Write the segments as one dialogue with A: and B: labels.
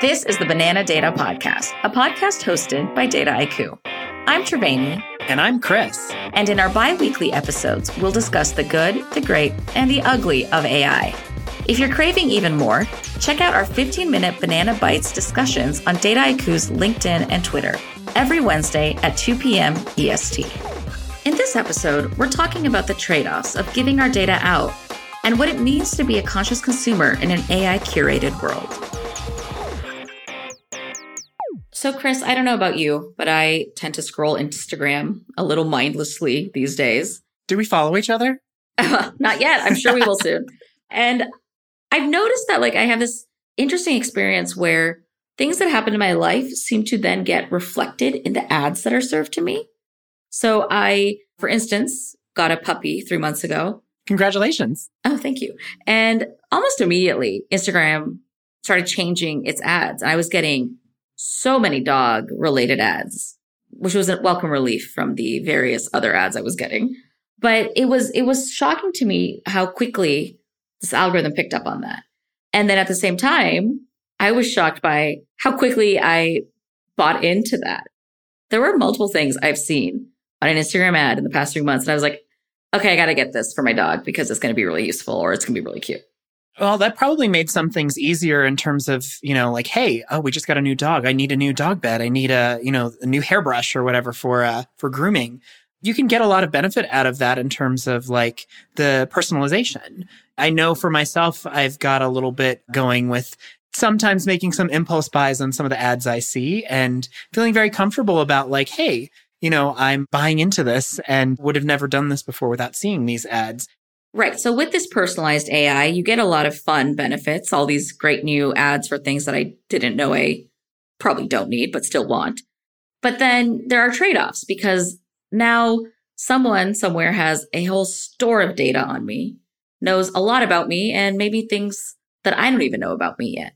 A: This is the Banana Data Podcast, a podcast hosted by Dataiku. I'm Triveni.
B: And I'm Chris.
A: And in our bi weekly episodes, we'll discuss the good, the great, and the ugly of AI. If you're craving even more, check out our 15 minute Banana Bites discussions on Dataiku's LinkedIn and Twitter every Wednesday at 2 p.m. EST. In this episode, we're talking about the trade offs of giving our data out and what it means to be a conscious consumer in an AI curated world. So, Chris, I don't know about you, but I tend to scroll Instagram a little mindlessly these days.
B: Do we follow each other?
A: Not yet. I'm sure we will soon. And I've noticed that, like, I have this interesting experience where things that happen in my life seem to then get reflected in the ads that are served to me. So, I, for instance, got a puppy three months ago.
B: Congratulations.
A: Oh, thank you. And almost immediately, Instagram started changing its ads. I was getting so many dog related ads, which was a welcome relief from the various other ads I was getting. But it was, it was shocking to me how quickly this algorithm picked up on that. And then at the same time, I was shocked by how quickly I bought into that. There were multiple things I've seen on an Instagram ad in the past three months. And I was like, okay, I got to get this for my dog because it's going to be really useful or it's going to be really cute.
B: Well, that probably made some things easier in terms of, you know, like, hey, oh, we just got a new dog. I need a new dog bed. I need a, you know, a new hairbrush or whatever for uh for grooming. You can get a lot of benefit out of that in terms of like the personalization. I know for myself, I've got a little bit going with sometimes making some impulse buys on some of the ads I see and feeling very comfortable about like, hey, you know, I'm buying into this and would have never done this before without seeing these ads.
A: Right. So with this personalized AI, you get a lot of fun benefits, all these great new ads for things that I didn't know I probably don't need, but still want. But then there are trade offs because now someone somewhere has a whole store of data on me, knows a lot about me, and maybe things that I don't even know about me yet.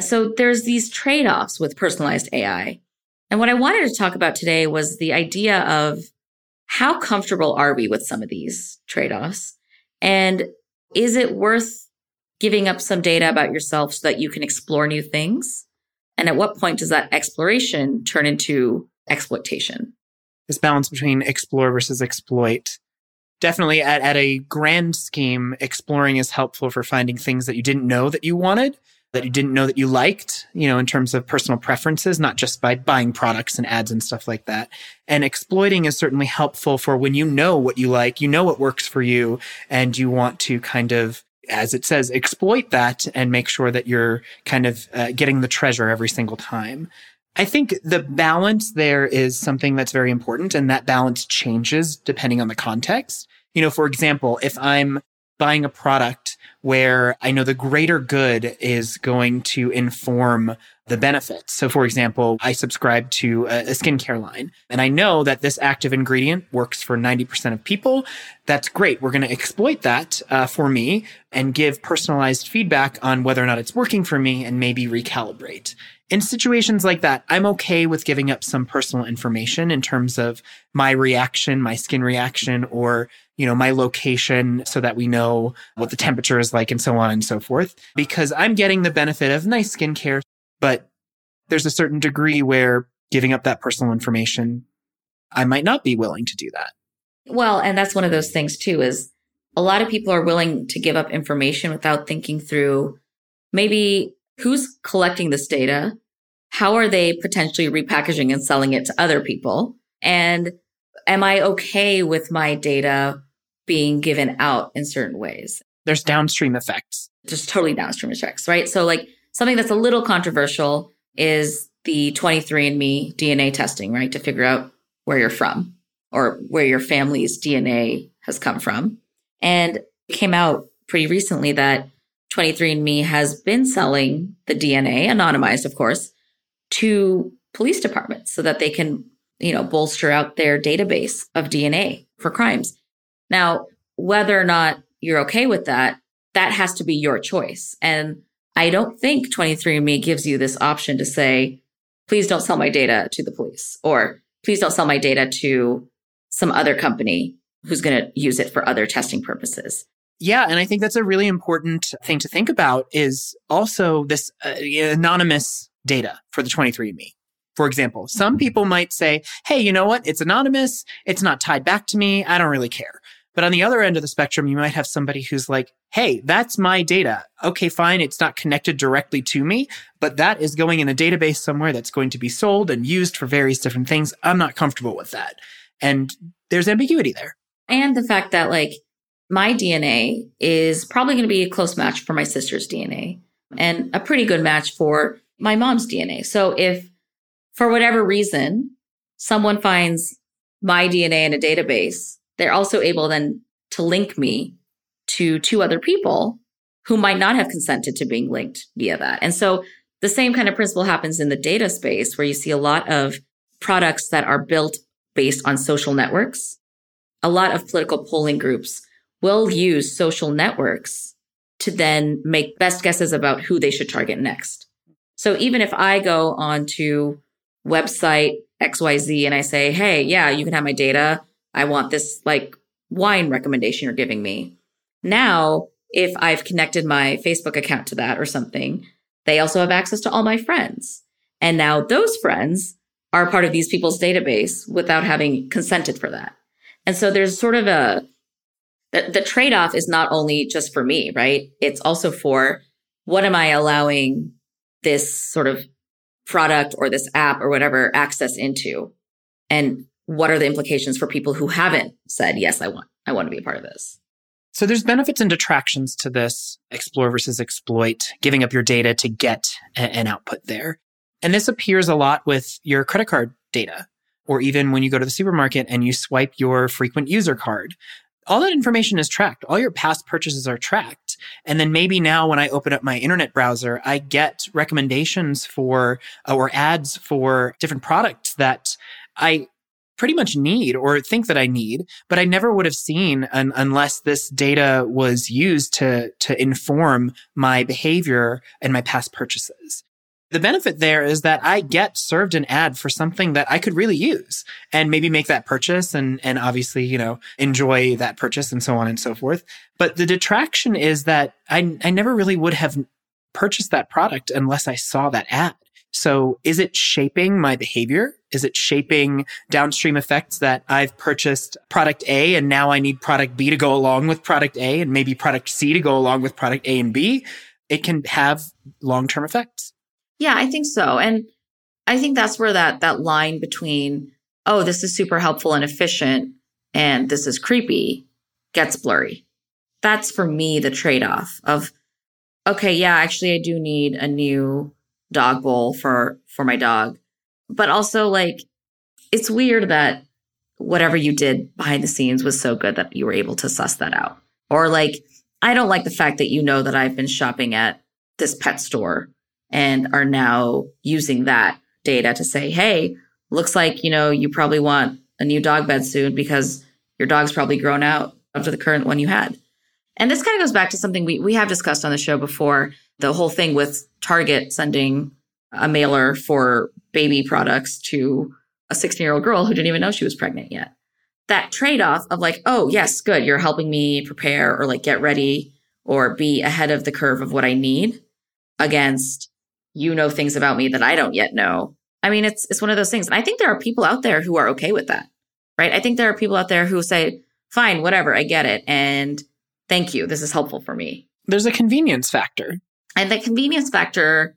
A: So there's these trade offs with personalized AI. And what I wanted to talk about today was the idea of how comfortable are we with some of these trade offs? And is it worth giving up some data about yourself so that you can explore new things? And at what point does that exploration turn into exploitation?
B: This balance between explore versus exploit. Definitely at, at a grand scheme, exploring is helpful for finding things that you didn't know that you wanted that you didn't know that you liked, you know, in terms of personal preferences, not just by buying products and ads and stuff like that. And exploiting is certainly helpful for when you know what you like, you know what works for you, and you want to kind of, as it says, exploit that and make sure that you're kind of uh, getting the treasure every single time. I think the balance there is something that's very important, and that balance changes depending on the context. You know, for example, if I'm buying a product where I know the greater good is going to inform the benefits. So, for example, I subscribe to a, skincare line and I know that this active ingredient works for 90% of people. That's great. We're going to exploit that uh, for me and give personalized feedback on whether or not it's working for me and maybe recalibrate. In situations like that, I'm okay with giving up some personal information in terms of my reaction, my skin reaction, or you know, my location so that we know what the temperature is like and so on and so forth. Because I'm getting the benefit of nice skincare, but there's a certain degree where giving up that personal information, I might not be willing to do that.
A: Well, and that's one of those things too, is a lot of people are willing to give up information without thinking through maybe who's collecting this data? How are they potentially repackaging and selling it to other people? And am I okay with my data being given out in certain ways?
B: There's downstream effects.
A: Just totally downstream effects, right? So like something that's a little controversial is the 23andMe DNA testing, right? To figure out where you're from or where your family's DNA has come from. And it came out pretty recently that 23andMe has been selling the DNA, anonymized, of course, to police departments so that they can you know, bolster out their database of DNA for crimes. Now, whether or not you're okay with that, that has to be your choice. And I don't think 23andMe gives you this option to say, please don't sell my data to the police or please don't sell my data to some other company who's going to use it for other testing purposes.
B: Yeah, and I think that's a really important thing to think about is also this uh, anonymous data for the 23andMe. For example, some people might say, Hey, you know what? It's anonymous. It's not tied back to me. I don't really care. But on the other end of the spectrum, you might have somebody who's like, Hey, that's my data. Okay, fine. It's not connected directly to me, but that is going in a database somewhere that's going to be sold and used for various different things. I'm not comfortable with that. And there's ambiguity there.
A: And the fact that like my DNA is probably going to be a close match for my sister's DNA and a pretty good match for my mom's DNA. So if for whatever reason someone finds my DNA in a database, they're also able then to link me to two other people who might not have consented to being linked via that. And so the same kind of principle happens in the data space where you see a lot of products that are built based on social networks. A lot of political polling groups will use social networks to then make best guesses about who they should target next. So even if I go onto website XYZ and I say, Hey, yeah, you can have my data. I want this like wine recommendation you're giving me. Now, if I've connected my Facebook account to that or something, they also have access to all my friends. And now those friends are part of these people's database without having consented for that. And so there's sort of a, the, the trade off is not only just for me, right? It's also for what am I allowing this sort of product or this app or whatever access into? And what are the implications for people who haven't said, yes, I want, I want to be a part of this?
B: So there's benefits and detractions to this explore versus exploit, giving up your data to get an output there. And this appears a lot with your credit card data, or even when you go to the supermarket and you swipe your frequent user card. All that information is tracked. All your past purchases are tracked. And then maybe now when I open up my internet browser, I get recommendations for uh, or ads for different products that I pretty much need or think that I need, but I never would have seen un- unless this data was used to, to inform my behavior and my past purchases. The benefit there is that I get served an ad for something that I could really use and maybe make that purchase and, and obviously, you know, enjoy that purchase and so on and so forth. But the detraction is that I, I never really would have purchased that product unless I saw that ad. So is it shaping my behavior? Is it shaping downstream effects that I've purchased product A and now I need product B to go along with product A and maybe product C to go along with product A and B? It can have long-term effects.
A: Yeah, I think so. And I think that's where that that line between oh, this is super helpful and efficient and this is creepy gets blurry. That's for me the trade-off of okay, yeah, actually I do need a new dog bowl for for my dog. But also like it's weird that whatever you did behind the scenes was so good that you were able to suss that out. Or like I don't like the fact that you know that I've been shopping at this pet store and are now using that data to say, hey, looks like, you know, you probably want a new dog bed soon because your dog's probably grown out after the current one you had. And this kind of goes back to something we, we have discussed on the show before the whole thing with Target sending a mailer for baby products to a 16 year old girl who didn't even know she was pregnant yet. That trade off of like, oh, yes, good, you're helping me prepare or like get ready or be ahead of the curve of what I need against you know things about me that I don't yet know. I mean, it's it's one of those things. And I think there are people out there who are okay with that. Right? I think there are people out there who say, "Fine, whatever, I get it." And thank you. This is helpful for me.
B: There's a convenience factor.
A: And the convenience factor,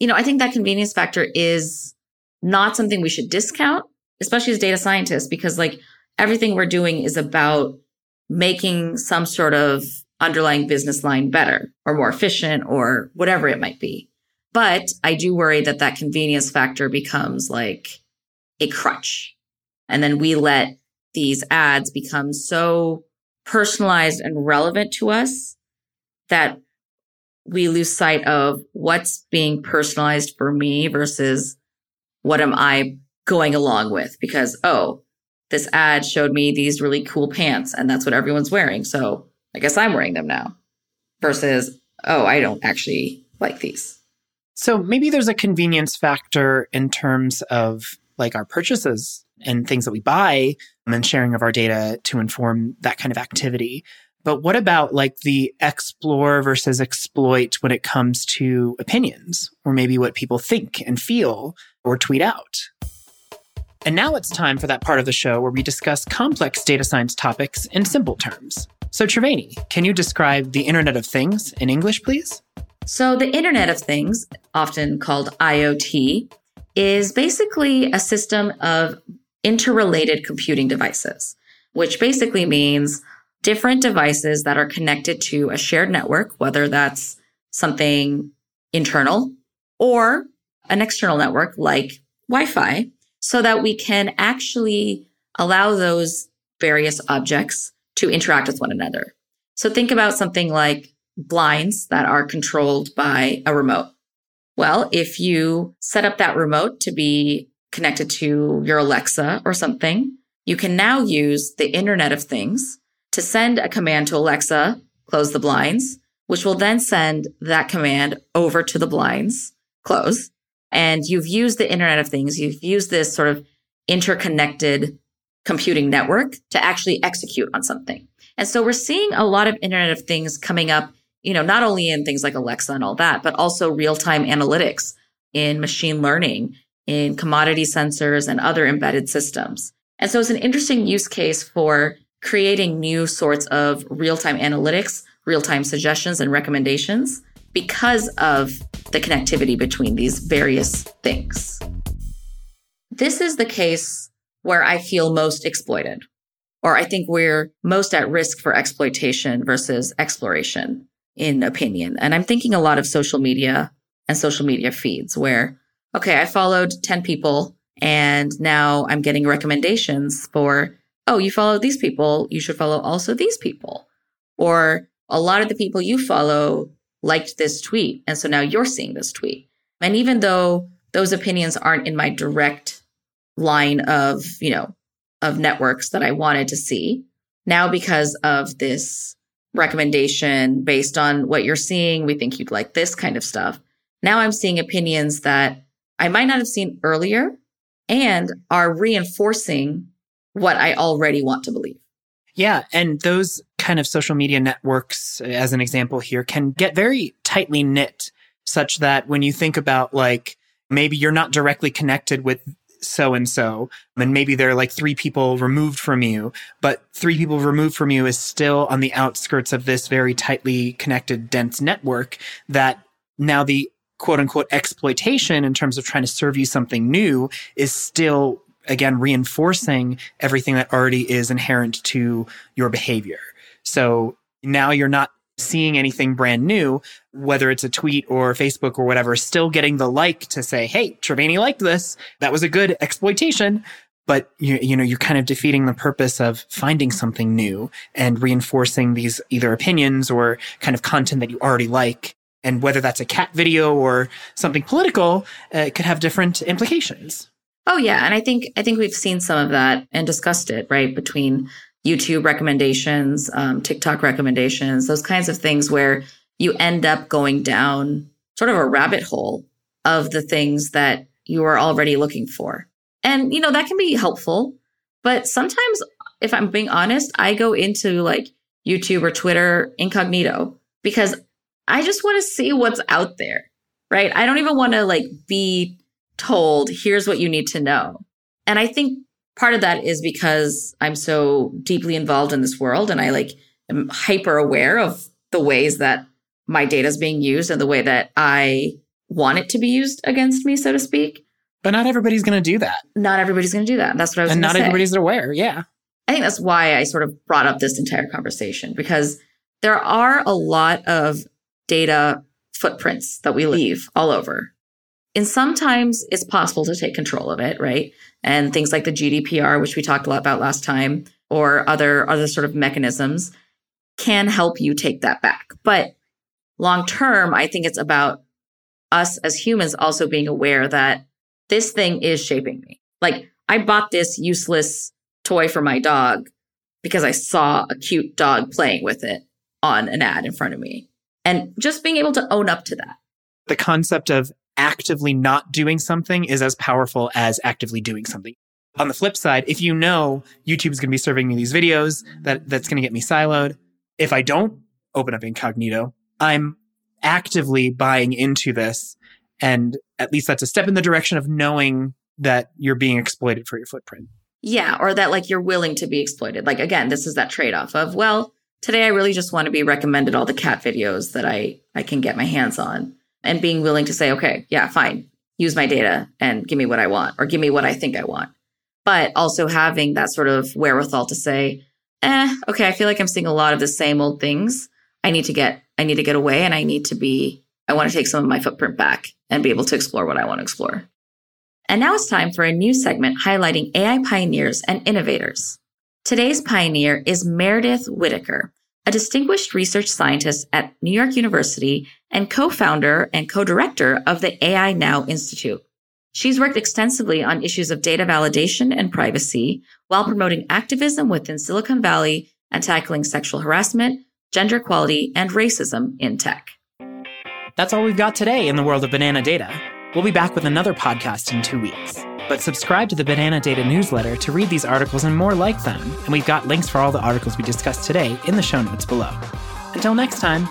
A: you know, I think that convenience factor is not something we should discount, especially as data scientists because like everything we're doing is about making some sort of underlying business line better or more efficient or whatever it might be. But I do worry that that convenience factor becomes like a crutch. And then we let these ads become so personalized and relevant to us that we lose sight of what's being personalized for me versus what am I going along with? Because, oh, this ad showed me these really cool pants and that's what everyone's wearing. So I guess I'm wearing them now versus, oh, I don't actually like these.
B: So maybe there's a convenience factor in terms of like our purchases and things that we buy and sharing of our data to inform that kind of activity. But what about like the explore versus exploit when it comes to opinions or maybe what people think and feel or tweet out? And now it's time for that part of the show where we discuss complex data science topics in simple terms. So, Triveni, can you describe the Internet of Things in English, please?
A: So, the Internet of Things, often called IoT, is basically a system of interrelated computing devices, which basically means different devices that are connected to a shared network, whether that's something internal or an external network like Wi Fi, so that we can actually allow those various objects to interact with one another. So think about something like blinds that are controlled by a remote. Well, if you set up that remote to be connected to your Alexa or something, you can now use the Internet of Things to send a command to Alexa, close the blinds, which will then send that command over to the blinds, close. And you've used the Internet of Things. You've used this sort of interconnected computing network to actually execute on something. And so we're seeing a lot of Internet of Things coming up, you know, not only in things like Alexa and all that, but also real time analytics in machine learning, in commodity sensors and other embedded systems. And so it's an interesting use case for creating new sorts of real time analytics, real time suggestions and recommendations because of the connectivity between these various things. This is the case where I feel most exploited, or I think we're most at risk for exploitation versus exploration in opinion. And I'm thinking a lot of social media and social media feeds where, okay, I followed 10 people and now I'm getting recommendations for oh, you follow these people, you should follow also these people. Or a lot of the people you follow liked this tweet. And so now you're seeing this tweet. And even though those opinions aren't in my direct line of, you know, of networks that I wanted to see, now because of this recommendation based on what you're seeing, we think you'd like this kind of stuff. Now I'm seeing opinions that I might not have seen earlier and are reinforcing what I already want to believe.
B: Yeah. And those kind of social media networks, as an example here, can get very tightly knit such that when you think about like, maybe you're not directly connected with so and so, and maybe they're like three people removed from you, but three people removed from you is still on the outskirts of this very tightly connected, dense network that now the quote unquote exploitation in terms of trying to serve you something new is still again reinforcing everything that already is inherent to your behavior. So now you're not seeing anything brand new, whether it's a tweet or Facebook or whatever, still getting the like to say, Hey, Triveni liked this. That was a good exploitation. But you, you know, you're kind of defeating the purpose of finding something new and reinforcing these either opinions or kind of content that you already like. And whether that's a cat video or something political, uh, it could have different implications.
A: Oh yeah, and I think I think we've seen some of that and discussed it right between YouTube recommendations, um, TikTok recommendations, those kinds of things where you end up going down sort of a rabbit hole of the things that you are already looking for. And you know that can be helpful, but sometimes if I'm being honest, I go into like YouTube or Twitter incognito because I just want to see what's out there, right? I don't even want to like be told, here's what you need to know. And I think part of that is because I'm so deeply involved in this world and I like am hyper aware of the ways that my data is being used and the way that I want it to be used against me, so to speak.
B: But not everybody's going to do that.
A: Not everybody's going to do that. That's what I was
B: And not
A: say.
B: everybody's aware. Yeah.
A: I think that's why I sort of brought up this entire conversation because there are a lot of data footprints that we leave all over. And sometimes it's possible to take control of it, right? And things like the GDPR, which we talked a lot about last time, or other other sort of mechanisms can help you take that back. But long term, I think it's about us as humans also being aware that this thing is shaping me. Like I bought this useless toy for my dog because I saw a cute dog playing with it on an ad in front of me. And just being able to own up to that.
B: The concept of actively not doing something is as powerful as actively doing something. On the flip side, if you know YouTube is going to be serving me these videos, that that's going to get me siloed, if I don't open up incognito, I'm actively buying into this. And at least that's a step in the direction of knowing that you're being exploited for your footprint.
A: Yeah. Or that like you're willing to be exploited. Like, again, this is that trade off of, well, today I really just want to be recommended all the cat videos that I, I can get my hands on and being willing to say, okay, yeah, fine, use my data and give me what I want or give me what I think I want. But also having that sort of wherewithal to say, eh, okay, I feel like I'm seeing a lot of the same old things. I need to get, I need to get away and I need to be, I want to take some of my footprint back and be able to explore what I want to explore. And now it's time for a new segment highlighting AI pioneers and innovators. Today's pioneer is Meredith Whittaker, a distinguished research scientist at New York University and co-founder and co-director of the AI Now Institute. She's worked extensively on issues of data validation and privacy while promoting activism within Silicon Valley and tackling sexual harassment, gender equality, and racism in tech.
B: That's all we've got today in the world of banana data. We'll be back with another podcast in two weeks. But subscribe to the Banana Data newsletter to read these articles and more like them. And we've got links for all the articles we discussed today in the show notes below. Until next time.